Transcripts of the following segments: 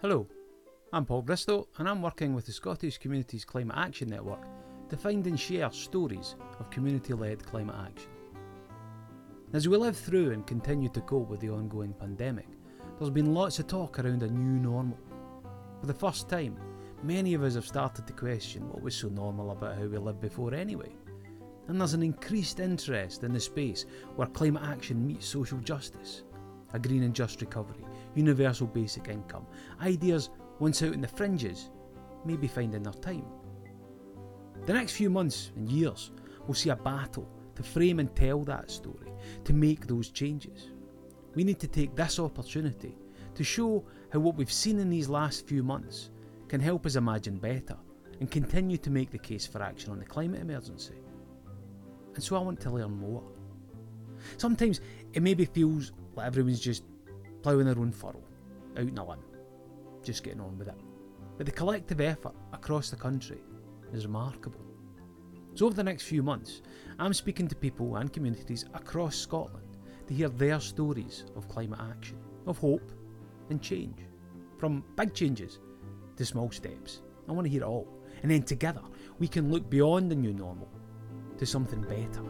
Hello, I'm Paul Bristow and I'm working with the Scottish Communities Climate Action Network to find and share stories of community led climate action. As we live through and continue to cope with the ongoing pandemic, there's been lots of talk around a new normal. For the first time, many of us have started to question what was so normal about how we lived before anyway. And there's an increased interest in the space where climate action meets social justice, a green and just recovery, universal basic income, ideas once out in the fringes may be finding their time. The next few months and years will see a battle to frame and tell that story, to make those changes. We need to take this opportunity to show how what we've seen in these last few months can help us imagine better and continue to make the case for action on the climate emergency. And so I want to learn more. Sometimes it maybe feels like everyone's just ploughing their own furrow, out in a limb, just getting on with it. But the collective effort across the country is remarkable. So, over the next few months, I'm speaking to people and communities across Scotland to hear their stories of climate action, of hope and change. From big changes to small steps. I want to hear it all. And then together, we can look beyond the new normal to something better.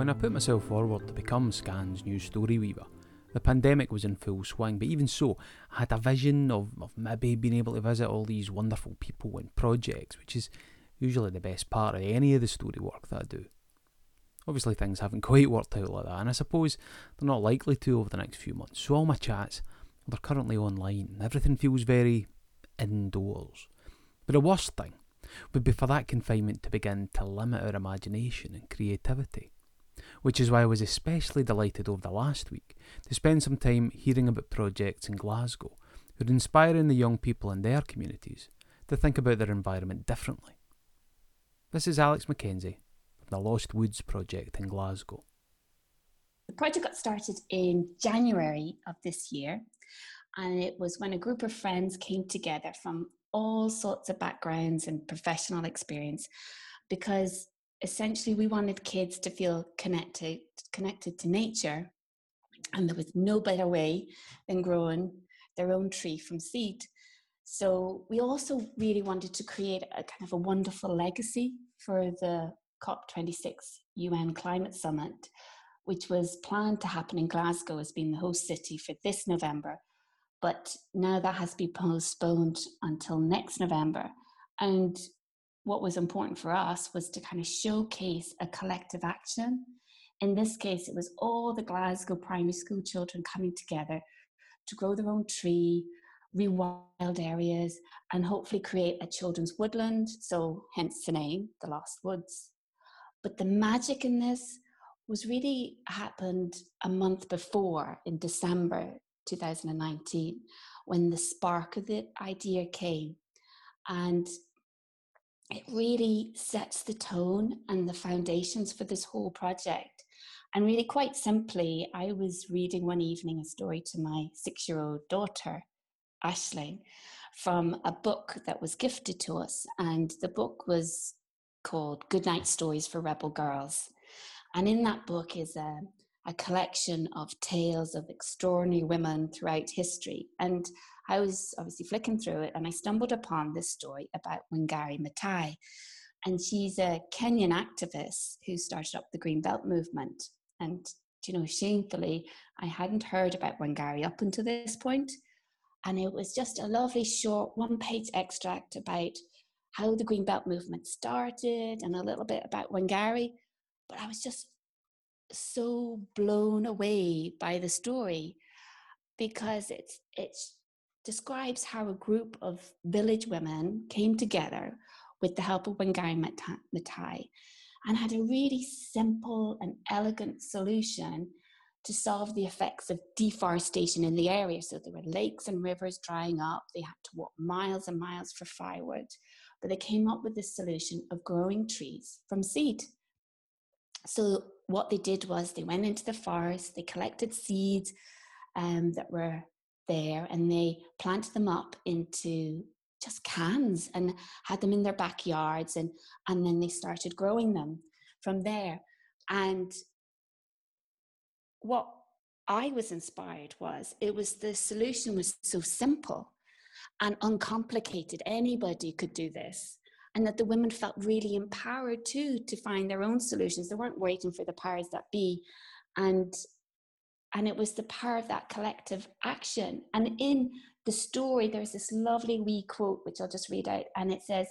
When I put myself forward to become SCCAN's new story weaver, the pandemic was in full swing, but even so, I had a vision of, of maybe being able to visit all these wonderful people and projects, which is usually the best part of any of the story work that I do. Obviously, things haven't quite worked out like that, and I suppose they're not likely to over the next few months. So, all my chats, they're currently online. Everything feels very indoors. But the worst thing would be for that confinement to begin to limit our imagination and creativity which is why I was especially delighted over the last week to spend some time hearing about projects in Glasgow who are inspiring the young people in their communities to think about their environment differently. This is Alex Mackenzie from the Lost Woods project in Glasgow. The project got started in January of this year, and it was when a group of friends came together from all sorts of backgrounds and professional experience because essentially we wanted kids to feel connected connected to nature and there was no better way than growing their own tree from seed so we also really wanted to create a kind of a wonderful legacy for the COP26 UN Climate Summit, which was planned to happen in Glasgow as being the host city for this November. But now that has been postponed until next November. And what was important for us was to kind of showcase a collective action. In this case, it was all the Glasgow primary school children coming together to grow their own tree, rewild areas, and hopefully create a children's woodland. So, hence the name, the Lost Woods. But the magic in this was really happened a month before in December 2019 when the spark of the idea came. And it really sets the tone and the foundations for this whole project. And really, quite simply, I was reading one evening a story to my six year old daughter, Ashling, from a book that was gifted to us. And the book was called Goodnight Stories for Rebel Girls. And in that book is a, a collection of tales of extraordinary women throughout history. And I was obviously flicking through it and I stumbled upon this story about Wangari Maathai. And she's a Kenyan activist who started up the Green Belt movement. And, you know, shamefully, I hadn't heard about Wangari up until this point. And it was just a lovely short one page extract about how the Green Belt movement started and a little bit about Wangari. But I was just so blown away by the story because it's it's describes how a group of village women came together with the help of Wangari Maathai and had a really simple and elegant solution to solve the effects of deforestation in the area. So there were lakes and rivers drying up, they had to walk miles and miles for firewood, but they came up with this solution of growing trees from seed. So what they did was they went into the forest, they collected seeds um, that were there and they planted them up into just cans and had them in their backyards and and then they started growing them from there and what I was inspired was it was the solution was so simple and uncomplicated. Anybody could do this. And that the women felt really empowered too to find their own solutions. They weren't waiting for the powers that be. And and it was the power of that collective action. And in the story, there's this lovely wee quote, which I'll just read out, and it says,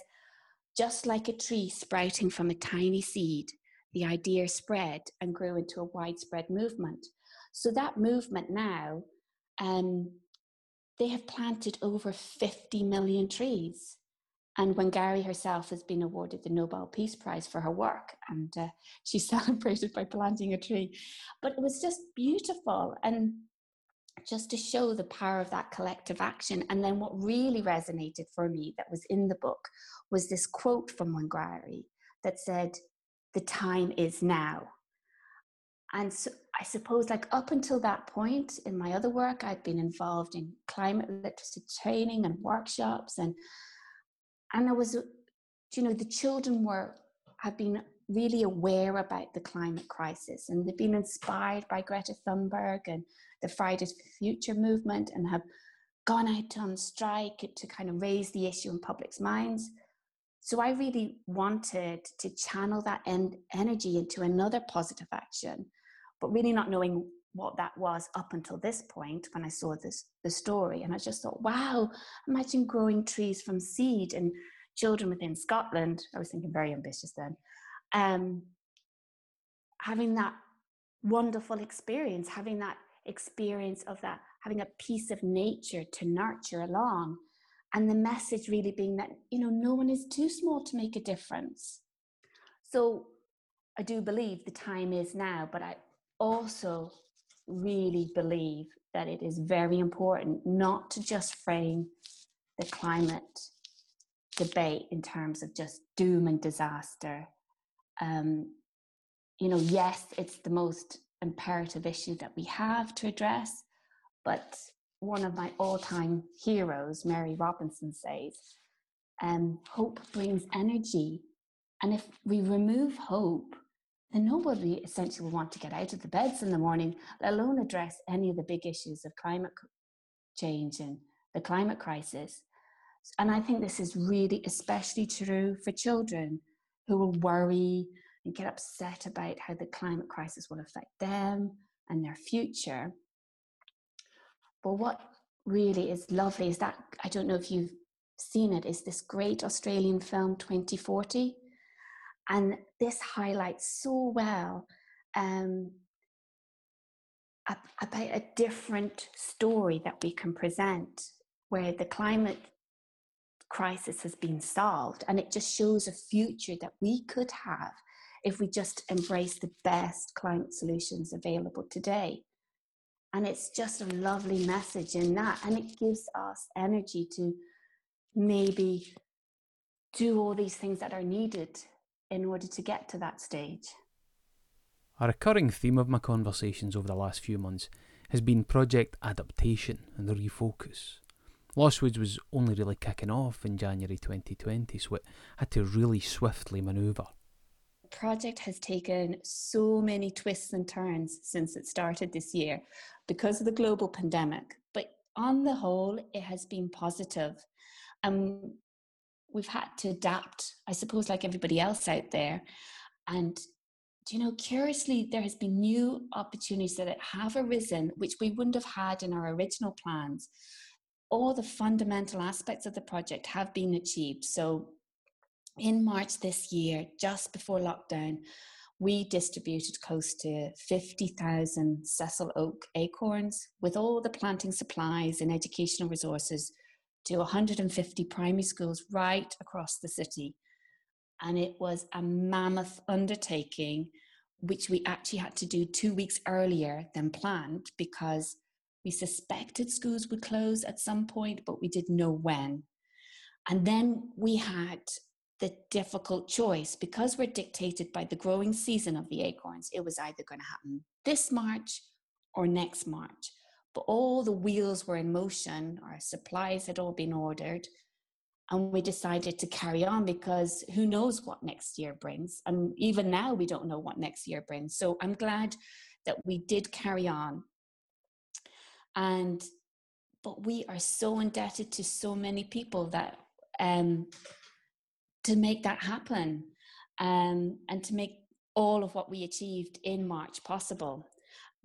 just like a tree sprouting from a tiny seed, the idea spread and grew into a widespread movement. So that movement now, um, they have planted over 50 million trees. And Wangari herself has been awarded the Nobel Peace Prize for her work, and uh, she's celebrated by planting a tree. But it was just beautiful, and just to show the power of that collective action. And then what really resonated for me that was in the book was this quote from Wangari that said, "The time is now." And so I suppose, like up until that point in my other work, I'd been involved in climate literacy training and workshops, and and I was, you know, the children were have been really aware about the climate crisis, and they've been inspired by Greta Thunberg and the Fridays for Future movement, and have gone out on strike to kind of raise the issue in public's minds. So I really wanted to channel that en- energy into another positive action but really not knowing what that was up until this point when I saw this the story. And I just thought, wow, imagine growing trees from seed and children within Scotland. I was thinking very ambitious then. Um, having that wonderful experience, having that experience of that, having a piece of nature to nurture along. And the message really being that, you know, no one is too small to make a difference. So I do believe the time is now, but I also really believe that it is very important not to just frame the climate debate in terms of just doom and disaster. Um, you know, yes, it's the most imperative issue that we have to address, but one of my all time heroes, Mary Robinson, says, um, hope brings energy. And if we remove hope, then nobody essentially will want to get out of the beds in the morning, let alone address any of the big issues of climate change and the climate crisis. And I think this is really especially true for children who will worry and get upset about how the climate crisis will affect them and their future. But what really is lovely is that I don't know if you've seen it, is this great Australian film 2040 and this highlights so well um, about a different story that we can present where the climate crisis has been solved. And it just shows a future that we could have if we just embrace the best climate solutions available today. And it's just a lovely message in that. And it gives us energy to maybe do all these things that are needed in order to get to that stage. A recurring theme of my conversations over the last few months has been project adaptation and refocus. Lost Woods was only really kicking off in January 2020, so it had to really swiftly manoeuvre. The project has taken so many twists and turns since it started this year because of the global pandemic, but on the whole, it has been positive. Um, we've had to adapt, I suppose, like everybody else out there. And you know, curiously, there has been new opportunities that have arisen, which we wouldn't have had in our original plans. All the fundamental aspects of the project have been achieved. So, in March this year, just before lockdown, we distributed close to 50,000 sessile oak acorns with all the planting supplies and educational resources to 150 primary schools right across the city. And it was a mammoth undertaking, which we actually had to do two weeks earlier than planned because we suspected schools would close at some point, but we didn't know when. And then we had the difficult choice because we're dictated by the growing season of the acorns. It was either going to happen this March or next March but all the wheels were in motion, our supplies had all been ordered, and we decided to carry on because who knows what next year brings. And even now, we don't know what next year brings. So I'm glad that we did carry on. And but we are so indebted to so many people that um, to make that happen um, and to make all of what we achieved in March possible.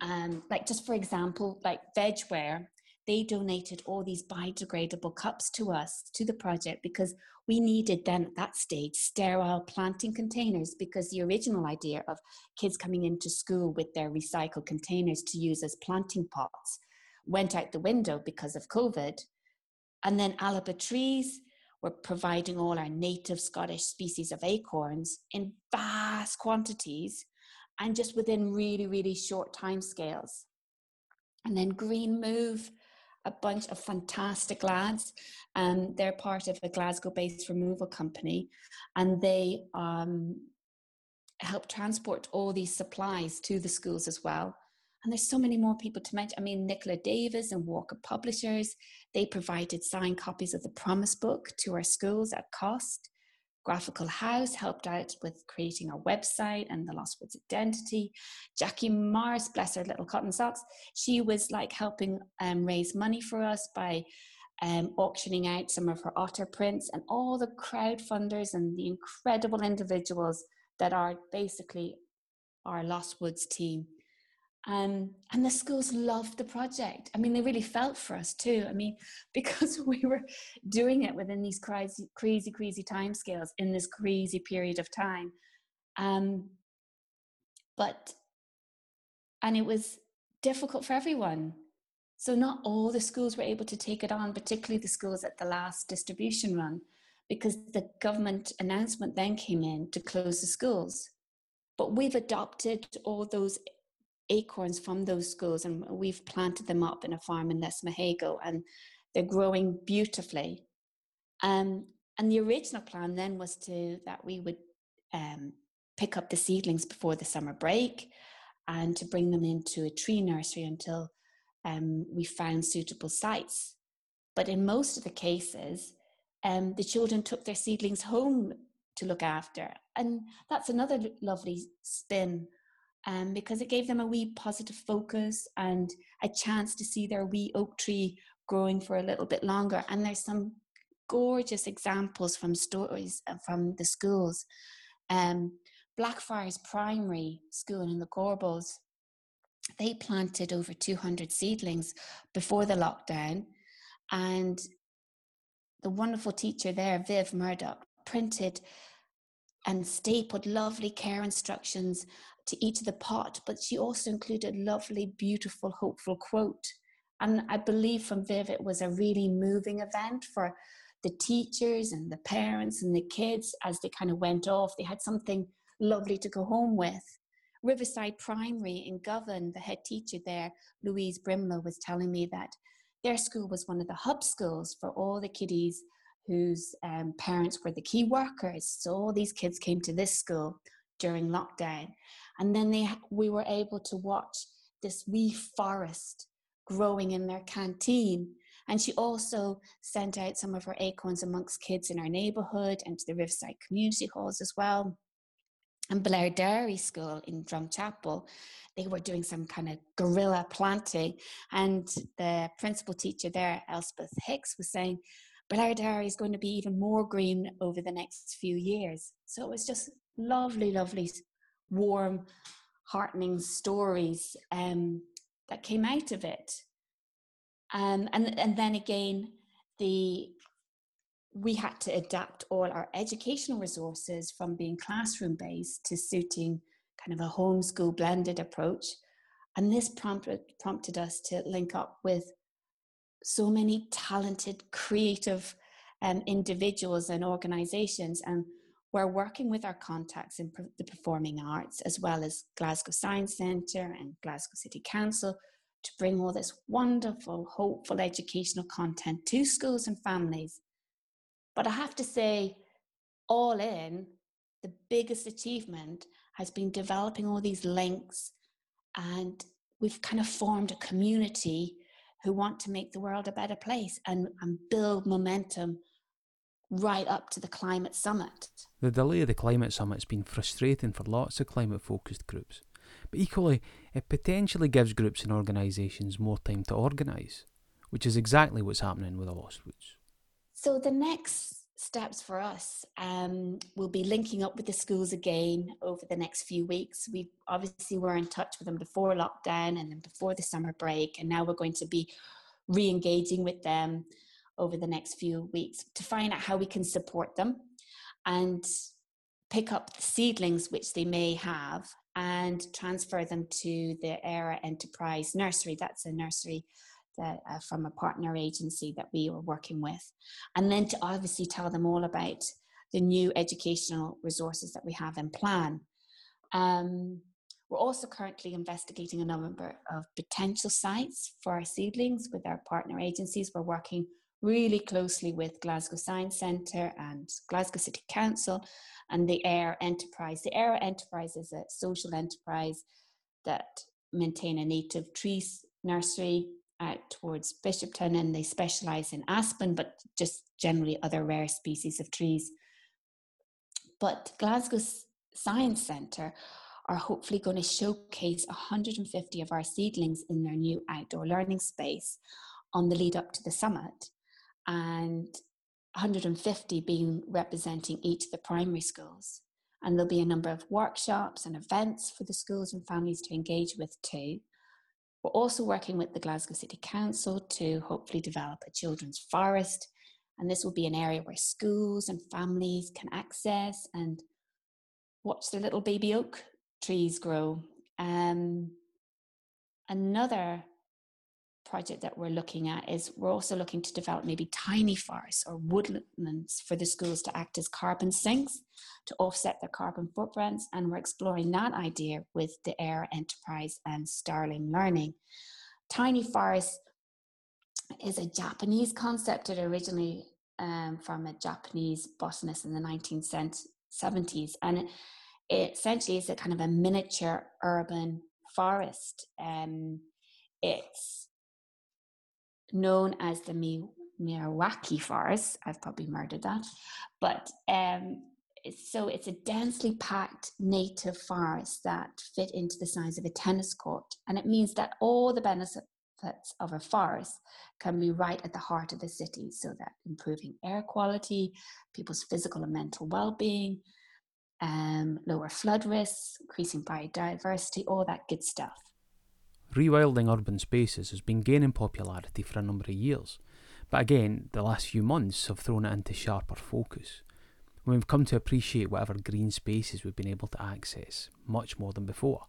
Um, like just for example, like Vegware, they donated all these biodegradable cups to us to the project because we needed then at that stage sterile planting containers because the original idea of kids coming into school with their recycled containers to use as planting pots went out the window because of COVID. And then Alba Trees were providing all our native Scottish species of acorns in vast quantities and just within really, really short time scales. And then Green Move, a bunch of fantastic lads. Um, they're part of a Glasgow based removal company and they um, help transport all these supplies to the schools as well. And there's so many more people to mention. I mean, Nicola Davies and Walker Publishers, they provided signed copies of the Promise Book to our schools at cost. Graphical House helped out with creating our website and the Lost Woods identity. Jackie Morris, bless her little cotton socks, she was like helping um, raise money for us by um, auctioning out some of her otter prints and all the crowd funders and the incredible individuals that are basically our Lost Woods team. Um, and the schools loved the project. I mean, they really felt for us too. I mean, because we were doing it within these crazy, crazy, crazy timescales in this crazy period of time. Um, but, and it was difficult for everyone. So not all the schools were able to take it on, particularly the schools at the last distribution run, because the government announcement then came in to close the schools. But we've adopted all those acorns from those schools and we've planted them up in a farm in Lesmahagow and they're growing beautifully. Um, and the original plan then was to that we would um, pick up the seedlings before the summer break and to bring them into a tree nursery until um, we found suitable sites. But in most of the cases, um, the children took their seedlings home to look after. And that's another lovely spin um, because it gave them a wee positive focus and a chance to see their wee oak tree growing for a little bit longer. And there's some gorgeous examples from stories uh, from the schools. Um, Blackfriars Primary School in the Gorbals, they planted over 200 seedlings before the lockdown. And the wonderful teacher there, Viv Murdoch, printed and stapled lovely care instructions to each of the pot, but she also included a lovely, beautiful, hopeful quote. And I believe from Viv, it was a really moving event for the teachers and the parents and the kids as they kind of went off. They had something lovely to go home with. Riverside Primary in Govan, the head teacher there, Louise Brimlow, was telling me that their school was one of the hub schools for all the kiddies whose um, parents were the key workers. So all these kids came to this school during lockdown. And then they, we were able to watch this wee forest growing in their canteen. And she also sent out some of her acorns amongst kids in our neighbourhood and to the Riverside community halls as well. And Blairdardie School in Drumchapel, they were doing some kind of guerrilla planting. And the principal teacher there, Elspeth Hicks, was saying, Blairdardie is going to be even more green over the next few years. So it was just lovely, lovely warm, heartening stories um, that came out of it. Um, and, and then again, the we had to adapt all our educational resources from being classroom based to suiting kind of a homeschool blended approach. And this prompted, prompted us to link up with so many talented, creative um, individuals and organizations. And we're working with our contacts in the performing arts, as well as Glasgow Science Centre and Glasgow City Council, to bring all this wonderful, hopeful educational content to schools and families. But I have to say, all in, the biggest achievement has been developing all these links, and we've kind of formed a community who want to make the world a better place and, and build momentum right up to the climate summit. The delay of the climate summit has been frustrating for lots of climate focused groups. but equally, it potentially gives groups and organisations more time to organise, which is exactly what's happening with the Lost Woods. So the next steps for us um, we'll be linking up with the schools again over the next few weeks we obviously were in touch with them before lockdown and then before the summer break and now we're going to be re-engaging with them over the next few weeks to find out how we can support them and pick up the seedlings which they may have and transfer them to the Era Enterprise Nursery. That's a nursery that, uh, from a partner agency that we were working with. And then to obviously tell them all about the new educational resources that we have in plan. Um, we're also currently investigating a number of potential sites for our seedlings with our partner agencies. We're working really closely with Glasgow Science Centre and Glasgow City Council and the AIR Enterprise. The AIR Enterprise is a social enterprise that maintain a native trees nursery out towards Bishopton and they specialise in aspen, but just generally other rare species of trees. But Glasgow Science Centre are hopefully going to showcase 150 of our seedlings in their new outdoor learning space on the lead up to the summit and 150 being representing each of the primary schools. And there'll be a number of workshops and events for the schools and families to engage with too. We're also working with the Glasgow City Council to hopefully develop a children's forest. And this will be an area where schools and families can access and watch their little baby oak trees grow. Um, another project that we're looking at is we're also looking to develop maybe tiny forests or woodlands for the schools to act as carbon sinks to offset their carbon footprints. And we're exploring that idea with the AIR Enterprise and Starling Learning. Tiny forests is a Japanese concept that originally um, from a Japanese botanist in the 1970s. And it, essentially is a kind of a miniature urban forest. Um, it's known as the Mi- forest. I've probably murdered that. But um, so it's a densely packed native forest that fit into the size of a tennis court. And it means that all the benefits of a forest can be right at the heart of the city so that improving air quality, people's physical and mental well-being, um, lower flood risks, increasing biodiversity, all that good stuff. Rewilding urban spaces has been gaining popularity for a number of years, but again, the last few months have thrown it into sharper focus. We've come to appreciate whatever green spaces we've been able to access much more than before.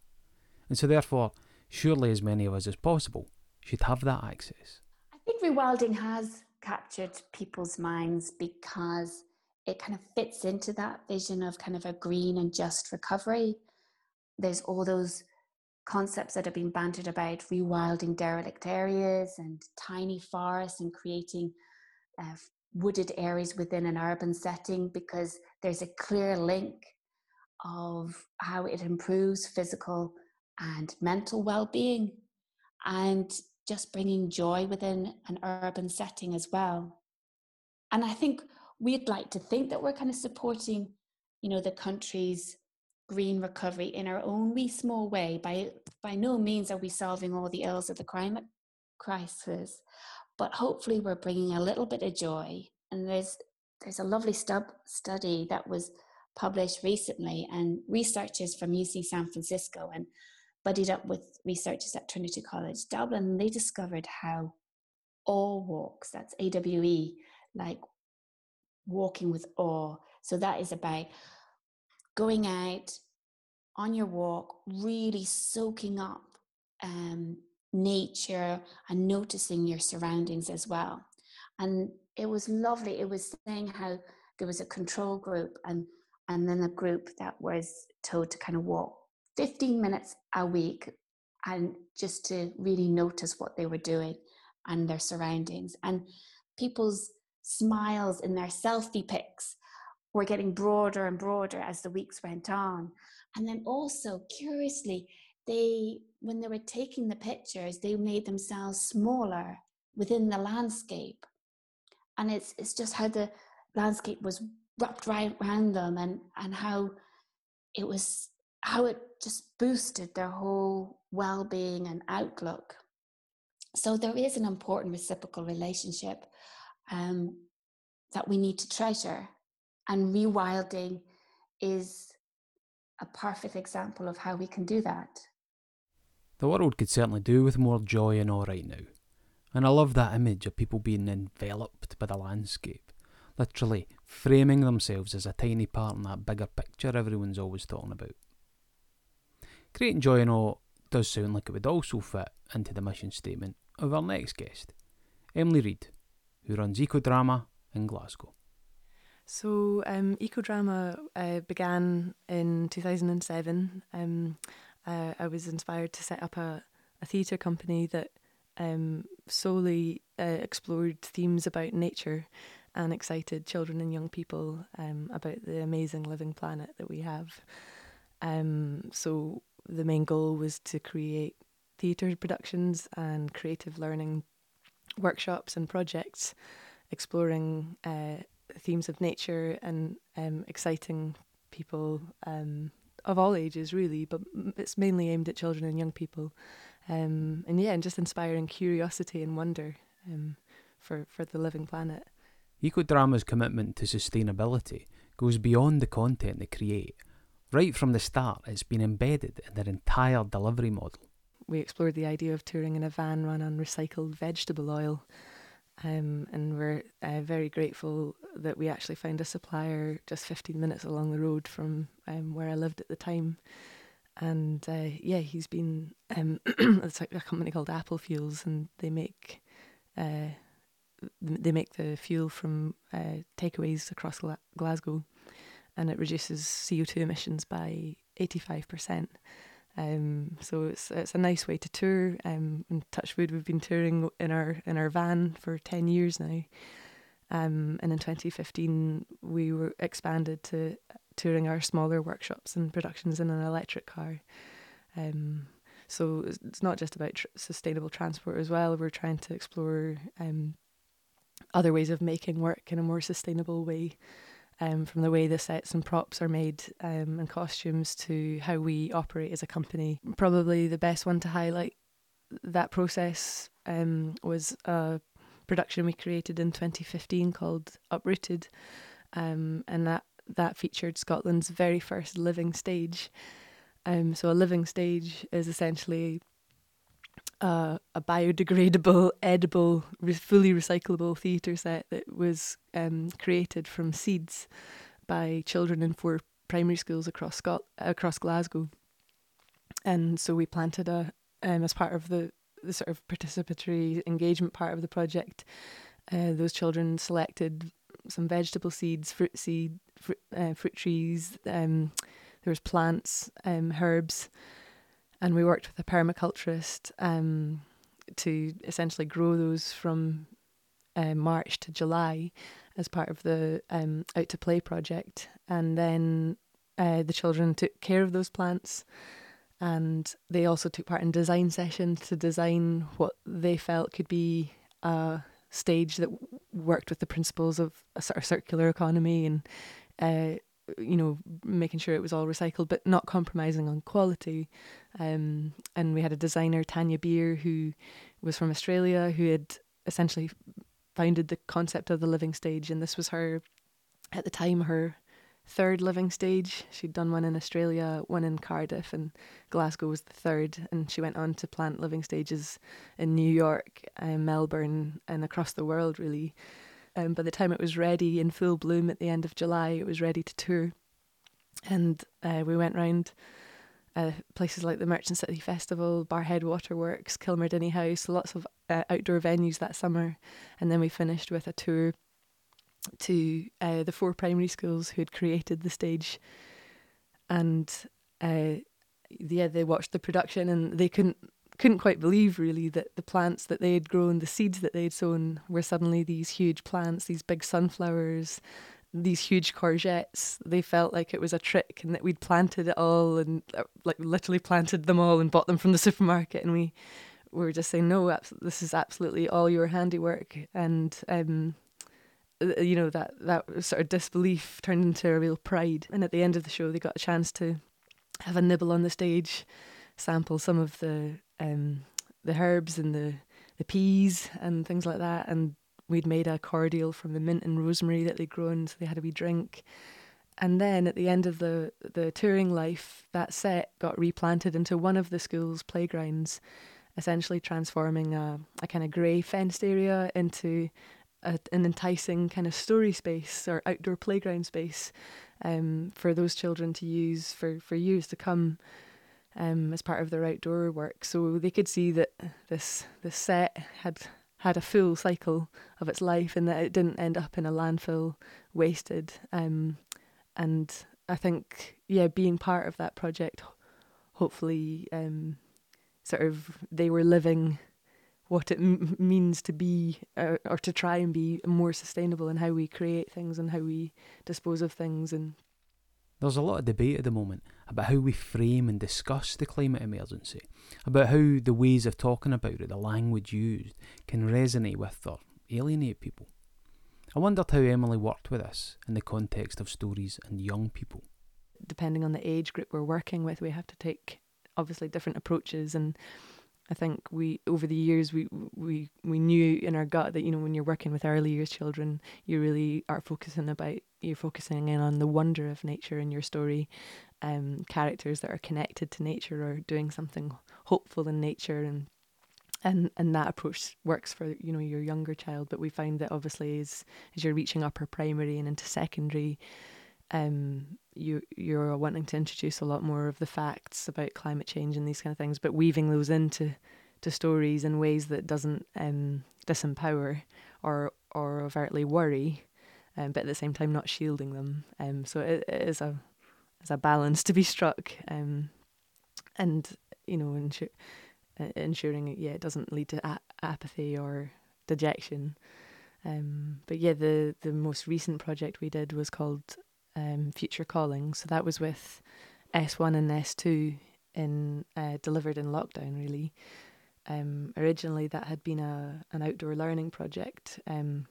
And so, therefore, surely as many of us as possible should have that access. I think rewilding has captured people's minds because it kind of fits into that vision of kind of a green and just recovery. There's all those concepts that have been bantered about rewilding derelict areas and tiny forests and creating uh, wooded areas within an urban setting because there's a clear link of how it improves physical and mental well-being and just bringing joy within an urban setting as well. And i think we'd like to think that we're kind of supporting you know the country's green recovery in our own wee small way. By, by no means are we solving all the ills of the climate crisis, but hopefully we're bringing a little bit of joy. And there's, there's a lovely stub study that was published recently, and researchers from UC San Francisco and buddied up with researchers at Trinity College Dublin, they discovered how all walks, that's AWE, like walking with awe. So that is about going out on your walk, really soaking up um, nature and noticing your surroundings as well. And it was lovely. It was saying how there was a control group and and then a group that was told to kind of walk 15 minutes a week and just to really notice what they were doing and their surroundings and people's smiles in their selfie pics were getting broader and broader as the weeks went on. And then also, curiously, they, when they were taking the pictures, they made themselves smaller within the landscape. And it's, it's just how the landscape was wrapped right around them and, and how it was how it just boosted their whole well-being and outlook. So there is an important reciprocal relationship um, that we need to treasure, and rewilding is a perfect example of how we can do that. The world could certainly do with more joy and awe right now. And I love that image of people being enveloped by the landscape, literally framing themselves as a tiny part in that bigger picture everyone's always talking about. Creating joy and awe does sound like it would also fit into the mission statement of our next guest, Emily Reid, who runs Ecodrama in Glasgow. So, um, Ecodrama uh, began in 2007. Um, uh, I was inspired to set up a, a theatre company that um, solely uh, explored themes about nature and excited children and young people um, about the amazing living planet that we have. Um, so, the main goal was to create theatre productions and creative learning workshops and projects exploring uh, themes of nature and um, exciting people um, of all ages, really, but it's mainly aimed at children and young people. Um, and yeah, and just inspiring curiosity and wonder um, for, for the living planet. Ecodrama's commitment to sustainability goes beyond the content they create. Right from the start, it's been embedded in their entire delivery model. We explored the idea of touring in a van run on recycled vegetable oil um, and we're uh, very grateful that we actually found a supplier just 15 minutes along the road from um, where I lived at the time. And uh, yeah, he's been, um, it's like a company called Apple Fuels, and they make uh, they make the fuel from uh, takeaways across Glasgow, and it reduces CO2 emissions by 85%. Um, so it's it's a nice way to tour. Um, in Touchwood, we've been touring in our in our van for ten years now. Um, and in 2015, we were expanded to touring our smaller workshops and productions in an electric car. Um, so it's not just about tr- sustainable transport as well. We're trying to explore um, other ways of making work in a more sustainable way um, from the way the sets and props are made um, and costumes to how we operate as a company. Probably the best one to highlight that process um, was a production we created in 2015 called Uprooted, um, and that that featured Scotland's very first living stage. Um, so a living stage is essentially a, a biodegradable, edible, re- fully recyclable theatre set that was um, created from seeds by children in four primary schools across Scot- across Glasgow. And so we planted a um, as part of the the sort of participatory engagement part of the project. Uh, those children selected some vegetable seeds, fruit seed, fruit, uh, fruit trees. Um, there was plants, um, herbs, and we worked with a permaculturist um, to essentially grow those from uh, March to July as part of the um, Out to Play project. And then uh, the children took care of those plants and they also took part in design sessions to design what they felt could be a stage that worked with the principles of a sort of circular economy and uh, you know, making sure it was all recycled, but not compromising on quality. Um, and we had a designer, Tanja Beer, who was from Australia, who had essentially founded the concept of the living stage. And this was her, at the time, her third living stage. She'd done one in Australia, one in Cardiff, and Glasgow was the third. And she went on to plant living stages in New York, and Melbourne, and across the world, really. Um, by the time it was ready in full bloom at the end of July, it was ready to tour. And uh, we went round uh, places like the Merchant City Festival, Barrhead Waterworks, Kilmardinny House, lots of uh, outdoor venues that summer. And then we finished with a tour to uh, the four primary schools who had created the stage. And uh, yeah, they watched the production and they couldn't couldn't quite believe really that the plants that they had grown, the seeds that they had sown, were suddenly these huge plants, these big sunflowers, these huge courgettes. They felt like it was a trick and that we'd planted it all and uh, like literally planted them all and bought them from the supermarket. And we were just saying, no, this is absolutely all your handiwork. And, um, uh, you know, that, that sort of disbelief turned into a real pride. And at the end of the show, they got a chance to have a nibble on the stage, sample some of the um, the herbs and the the peas and things like that, and we'd made a cordial from the mint and rosemary that they'd grown, so they had a wee drink. And then at the end of the the touring life, that set got replanted into one of the school's playgrounds, essentially transforming a, a kind of grey fenced area into a, an enticing kind of story space or outdoor playground space um, for those children to use for, for years to come um, as part of their outdoor work. So they could see that this this set had had a full cycle of its life and that it didn't end up in a landfill wasted. Um, and I think yeah, being part of that project, hopefully, um, sort of they were living what it m- means to be uh, or to try and be more sustainable in how we create things and how we dispose of things and there's a lot of debate at the moment about how we frame and discuss the climate emergency, about how the ways of talking about it, the language used, can resonate with or alienate people. I wondered how Emily worked with this in the context of stories and young people. Depending on the age group we're working with, we have to take obviously different approaches and I think we over the years we we we knew in our gut that you know when you're working with early years children you really are focusing about you're focusing in on the wonder of nature in your story. Um characters that are connected to nature or doing something hopeful in nature and and and that approach works for you know your younger child. But we find that obviously as as you're reaching upper primary and into secondary um you you're wanting to introduce a lot more of the facts about climate change and these kind of things but weaving those into to stories in ways that doesn't um disempower or or overtly worry um, but at the same time not shielding them um so it, it is a is a balance to be struck um and you know uh, ensuring yeah it doesn't lead to a- apathy or dejection. Um, but yeah, the the most recent project we did was called um, Future Calling. So that was with S1 and S2 in uh, delivered in lockdown. Really, um, originally that had been a an outdoor learning project. Um,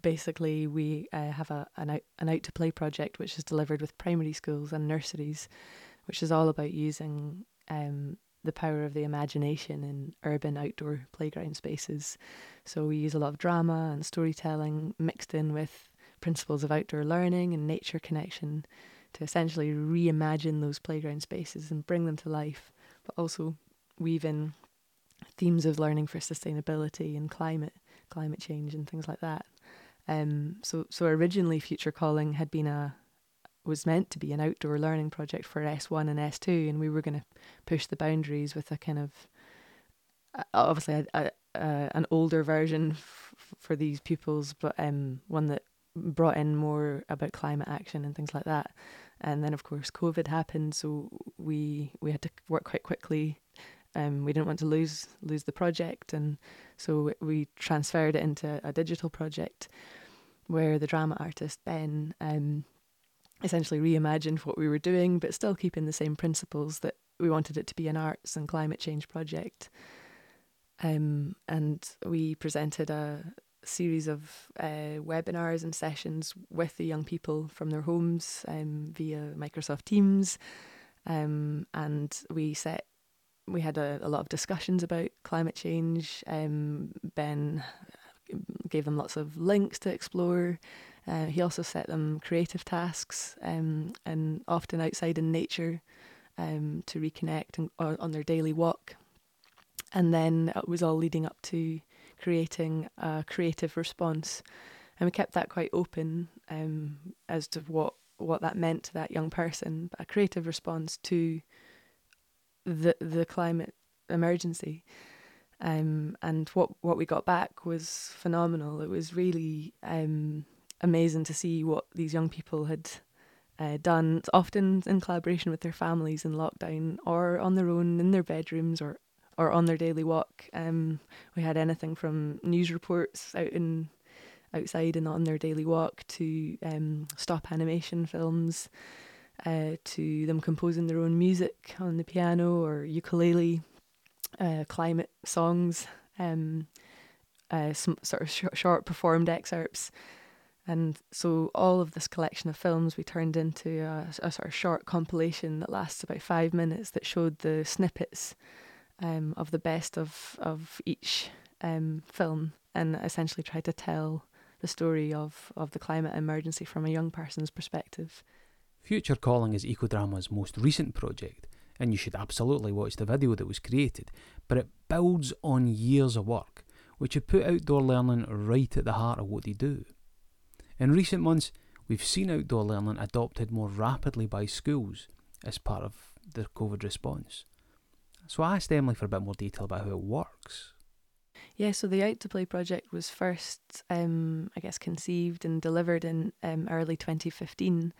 basically, we uh, have a an out an out to play project which is delivered with primary schools and nurseries, which is all about using um, the power of the imagination in urban outdoor playground spaces. So we use a lot of drama and storytelling mixed in with principles of outdoor learning and nature connection to essentially reimagine those playground spaces and bring them to life, but also weave in themes of learning for sustainability and climate climate change and things like that. Um, so so originally Future Calling had been a was meant to be an outdoor learning project for S1 and S2, and we were going to push the boundaries with a kind of uh, obviously a, a, an older version f- for these pupils, but um, one that brought in more about climate action and things like that. And then, of course, COVID happened, so we we had to work quite quickly. Um, we didn't want to lose lose the project, and so we transferred it into a digital project where the drama artist Ben um, essentially reimagined what we were doing, but still keeping the same principles that we wanted it to be an arts and climate change project. Um, and we presented a series of uh, webinars and sessions with the young people from their homes um, via Microsoft Teams. Um, and we set we had a, a lot of discussions about climate change. Um, ben gave them lots of links to explore. Uh, he also set them creative tasks um, and often outside in nature um, to reconnect and, on their daily walk. And then it was all leading up to creating a creative response. And we kept that quite open um, as to what, what that meant to that young person, but a creative response to the the climate emergency. Um, and what, what we got back was phenomenal. It was really um, amazing to see what these young people had uh, done, often in collaboration with their families in lockdown or on their own in their bedrooms or or on their daily walk. Um, we had anything from news reports out in outside and on their daily walk to um, stop animation films, uh, to them composing their own music on the piano or ukulele, uh, climate songs, um, uh, some sort of sh- short performed excerpts And so all of this collection of films we turned into a, a sort of short compilation that lasts about five minutes that showed the snippets um, of the best of of each um, film and essentially tried to tell the story of, of the climate emergency from a young person's perspective. Future Calling is Ecodrama's most recent project, and you should absolutely watch the video that was created, but it builds on years of work, which have put outdoor learning right at the heart of what they do. In recent months, we've seen outdoor learning adopted more rapidly by schools as part of their COVID response. So I asked Emily for a bit more detail about how it works. Yeah, so the Out to Play project was first, um, I guess, conceived and delivered in um, early 2015.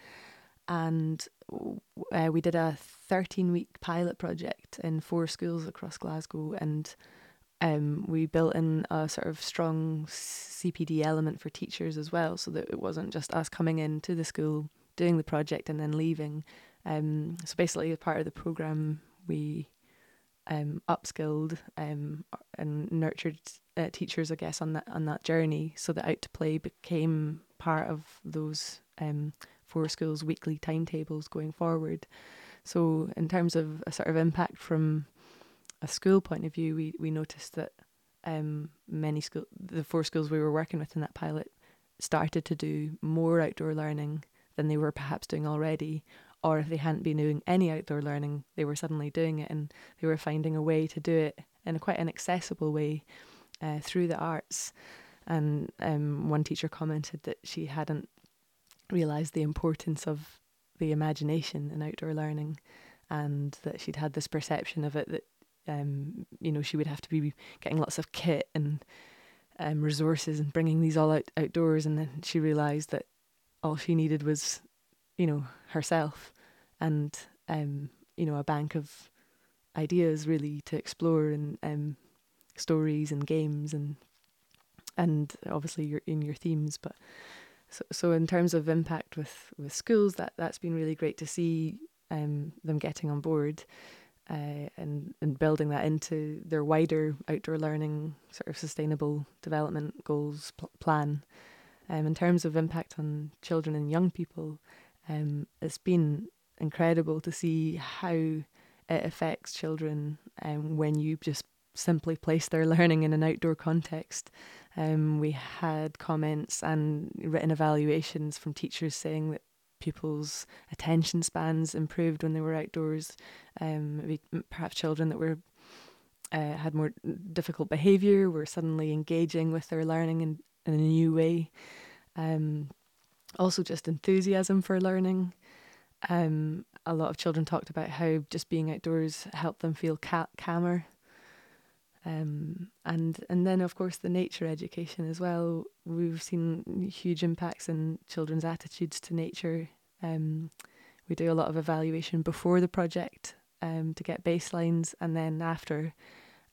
And uh, we did a 13 week pilot project in four schools across Glasgow. And um, we built in a sort of strong CPD element for teachers as well, so that it wasn't just us coming into the school, doing the project, and then leaving. Um, so basically, as part of the program, we um, upskilled um, and nurtured uh, teachers, I guess, on that on that journey, so that Out to Play became part of those um, four schools' weekly timetables going forward. So, in terms of a sort of impact from a school point of view, we we noticed that um, many school, the four schools we were working with in that pilot, started to do more outdoor learning than they were perhaps doing already, or if they hadn't been doing any outdoor learning, they were suddenly doing it and they were finding a way to do it in a quite an accessible way uh, through the arts. And um, one teacher commented that she hadn't realised the importance of the imagination in outdoor learning and that she'd had this perception of it that um, you know she would have to be getting lots of kit and um, resources and bringing these all out outdoors and then she realised that all she needed was you know herself and um, you know a bank of ideas really to explore and um, stories and games and and obviously you're in your themes but so so in terms of impact with with schools that that's been really great to see um, them getting on board uh, and and building that into their wider outdoor learning sort of sustainable development goals pl- plan. Um, in terms of impact on children and young people um, it's been incredible to see how it affects children um, when you just simply place their learning in an outdoor context. Um, we had comments and written evaluations from teachers saying that pupils' attention spans improved when they were outdoors. Um, perhaps children that were uh, had more difficult behaviour were suddenly engaging with their learning in, in a new way. Um, also just enthusiasm for learning. Um, a lot of children talked about how just being outdoors helped them feel ca- calmer. Um, and and then of course the nature education as well. We've seen huge impacts in children's attitudes to nature. Um, we do a lot of evaluation before the project um, to get baselines, and then after.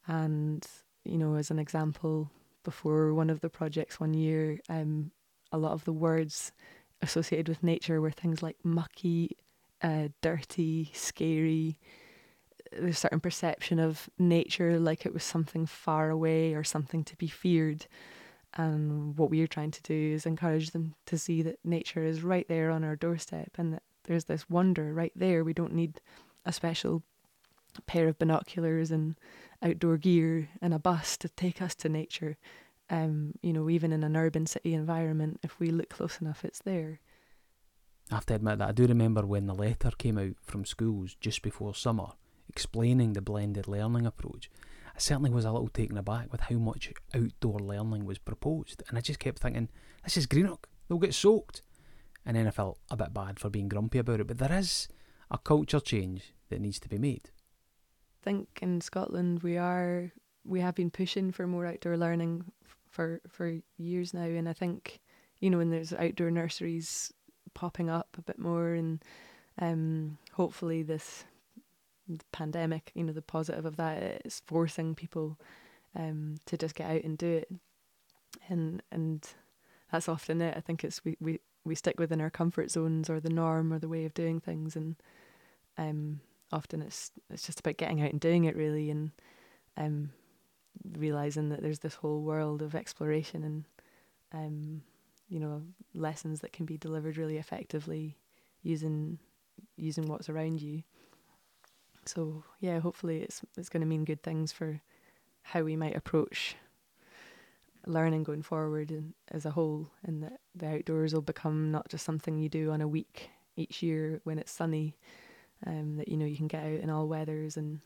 And you know, as an example, before one of the projects one year, um, a lot of the words associated with nature were things like mucky, uh, dirty, scary. There's a certain perception of nature like it was something far away or something to be feared. And what we're trying to do is encourage them to see that nature is right there on our doorstep and that there's this wonder right there. We don't need a special pair of binoculars and outdoor gear and a bus to take us to nature um, you know, even in an urban city environment, if we look close enough, it's there. I have to admit that I do remember when the letter came out from schools just before summer explaining the blended learning approach. I certainly was a little taken aback with how much outdoor learning was proposed, and I just kept thinking, this is Greenock, they'll get soaked. And then I felt a bit bad for being grumpy about it, but there is a culture change that needs to be made. I think in Scotland we are we have been pushing for more outdoor learning for for years now, and I think you know when there's outdoor nurseries popping up a bit more, and um, hopefully this pandemic, you know, the positive of that is forcing people um, to just get out and do it, and and that's often it. I think it's we we we stick within our comfort zones or the norm or the way of doing things, and um, often it's it's just about getting out and doing it really, and um, realizing that there's this whole world of exploration and um, you know lessons that can be delivered really effectively using using what's around you. So yeah, hopefully it's it's going to mean good things for how we might approach learning going forward and as a whole, and that the outdoors will become not just something you do on a week each year when it's sunny, um, that you know you can get out in all weathers and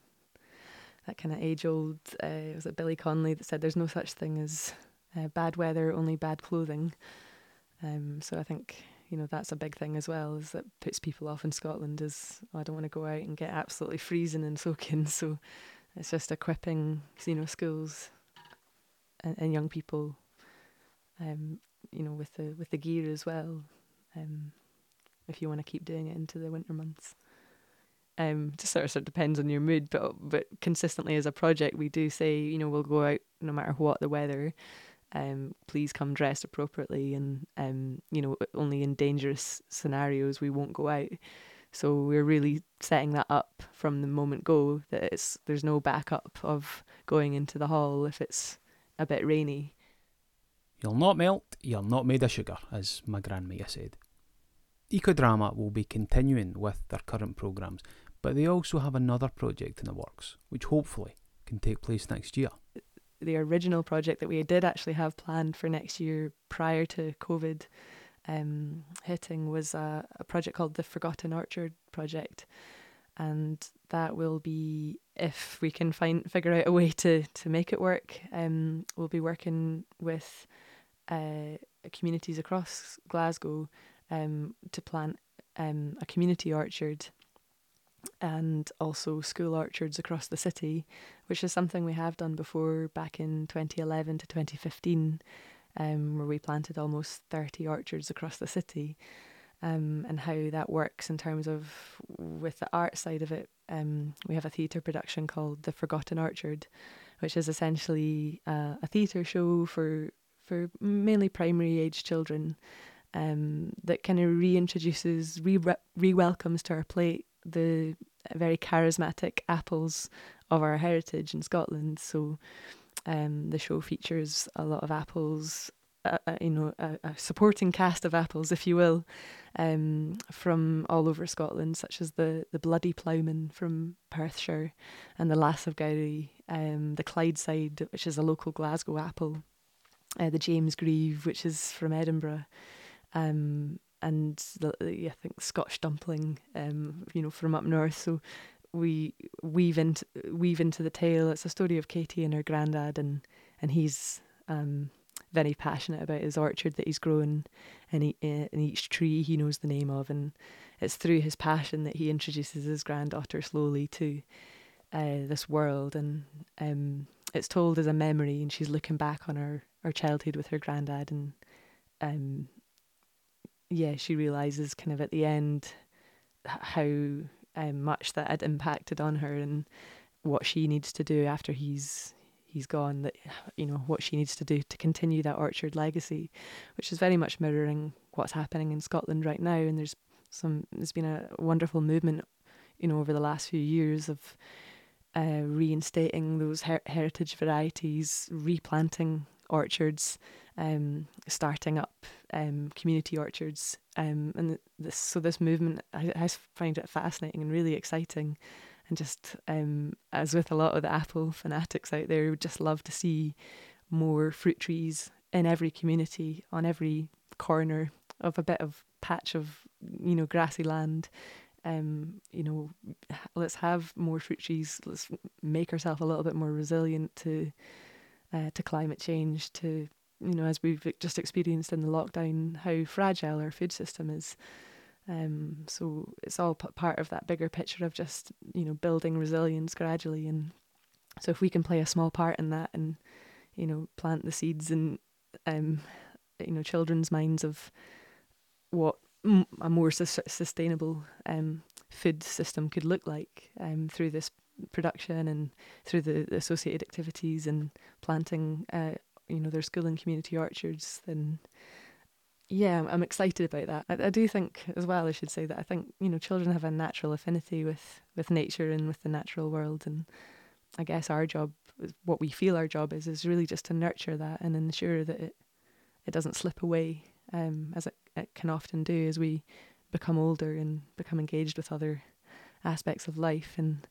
that kind of age old uh, was it Billy Connolly that said there's no such thing as uh, bad weather, only bad clothing. Um, so I think you know that's a big thing as well is that puts people off in Scotland is oh, I don't want to go out and get absolutely freezing and soaking so it's just equipping you know schools and, and young people um, you know with the with the gear as well um, if you want to keep doing it into the winter months um, just sort of, sort of depends on your mood but but consistently as a project we do say you know we'll go out no matter what the weather um, please come dressed appropriately and um, you know only in dangerous scenarios we won't go out. So we're really setting that up from the moment go that it's there's no backup of going into the hall if it's a bit rainy. You'll not melt, you're not made of sugar, as my grandmother said. Ecodrama will be continuing with their current programmes, but they also have another project in the works, which hopefully can take place next year the original project that we did actually have planned for next year prior to COVID um, hitting was a, a project called the Forgotten Orchard Project. And that will be, if we can find figure out a way to, to make it work, um, we'll be working with uh, communities across Glasgow um, to plant um, a community orchard and also school orchards across the city, which is something we have done before back in 2011 to 2015, um, where we planted almost 30 orchards across the city. Um, and how that works in terms of with the art side of it. Um, we have a theatre production called The Forgotten Orchard, which is essentially uh, a theatre show for for mainly primary age children um, that kind of reintroduces, re welcomes to our plate the very charismatic apples of our heritage in Scotland. So um, the show features a lot of apples, uh, uh, you know, a, a, supporting cast of apples, if you will, um, from all over Scotland, such as the the Bloody Ploughman from Perthshire, and the Lass of Gowrie, um, the Clydeside, which is a local Glasgow apple, uh, the James Grieve, which is from Edinburgh, um, and the, I think Scotch dumpling, um, you know, from up north. So we weave into weave into the tale. It's a story of Katie and her granddad, and and he's um, very passionate about his orchard that he's grown, and he, and each tree he knows the name of, and it's through his passion that he introduces his granddaughter slowly to uh, this world, and um, it's told as a memory, and she's looking back on her her childhood with her granddad, and um, yeah, she realizes kind of at the end how um, much that had impacted on her and what she needs to do after he's he's gone that you know what she needs to do to continue that orchard legacy which is very much mirroring what's happening in Scotland right now. And there's some there's been a wonderful movement you know over the last few years of uh, reinstating those her- heritage varieties replanting orchards um, starting up um, community orchards, um, and this so this movement I, I find it fascinating and really exciting, and just um, as with a lot of the apple fanatics out there, would just love to see more fruit trees in every community on every corner of a bit of patch of you know grassy land um, you know, let's have more fruit trees. Let's make ourselves a little bit more resilient to uh, to climate change, to you know, as we've just experienced in the lockdown, how fragile our food system is. Um, so it's all p- part of that bigger picture of just you know building resilience gradually, and so if we can play a small part in that, and you know plant the seeds in um, you know children's minds of what a more su- sustainable um, food system could look like um, through this production and through the, the associated activities and planting uh, you know, their school and community orchards, then yeah, I'm excited about that. I, I, do think as well, I should say that I think, you know, children have a natural affinity with, with nature and with the natural world. And I guess our job, what we feel our job is, is really just to nurture that and ensure that it, it doesn't slip away. um, as it, it can often do as we become older and become engaged with other aspects of life. And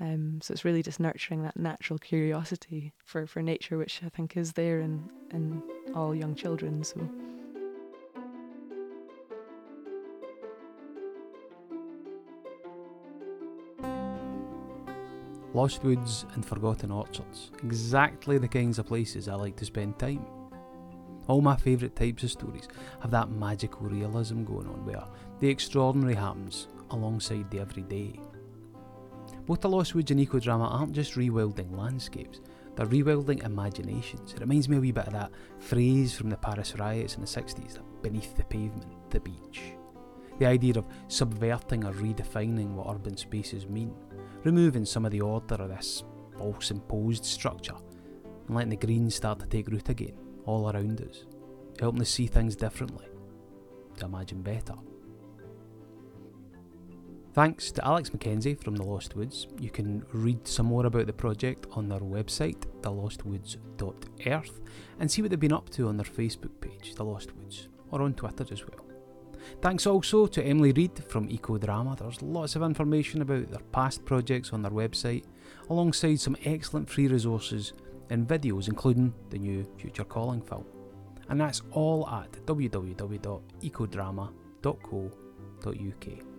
um, so it's really just nurturing that natural curiosity for, for nature, which I think is there in, in all young children. So. Lost woods and forgotten orchards, exactly the kinds of places I like to spend time. All my favourite types of stories have that magical realism going on where the extraordinary happens alongside the everyday. Both the Lost Woods and Ecodrama aren't just rewilding landscapes, they're rewilding imaginations. It reminds me a wee bit of that phrase from the Paris riots in the 60s that beneath the pavement, the beach. The idea of subverting or redefining what urban spaces mean, removing some of the order of this false imposed structure, and letting the green start to take root again, all around us, helping us see things differently, to imagine better. Thanks to Alex Mackenzie from The Lost Woods. You can read some more about the project on their website, thelostwoods.earth, and see what they've been up to on their Facebook page, The Lost Woods, or on Twitter as well. Thanks also to Emily Reid from Ecodrama. There's lots of information about their past projects on their website, alongside some excellent free resources and videos, including the new Future Calling film. And that's all at www.ecodrama.co.uk.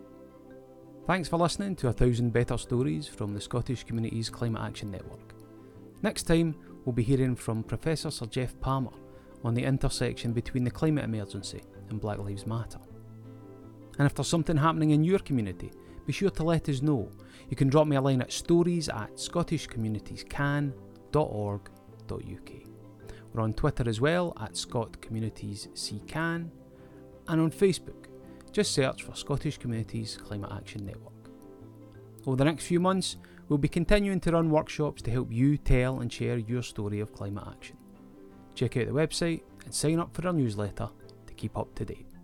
Thanks for listening to A Thousand Better Stories from the Scottish Communities Climate Action Network. Next time, we'll be hearing from Professor Sir Geoff Palmer on the intersection between the climate emergency and Black Lives Matter. And if there's something happening in your community, be sure to let us know. You can drop me a line at stories at scottishcommunitiescan.org.uk. We're on Twitter as well at Scott Communities CCAN and on Facebook just search for Scottish Communities Climate Action Network. Over the next few months, we'll be continuing to run workshops to help you tell and share your story of climate action. Check out the website and sign up for our newsletter to keep up to date.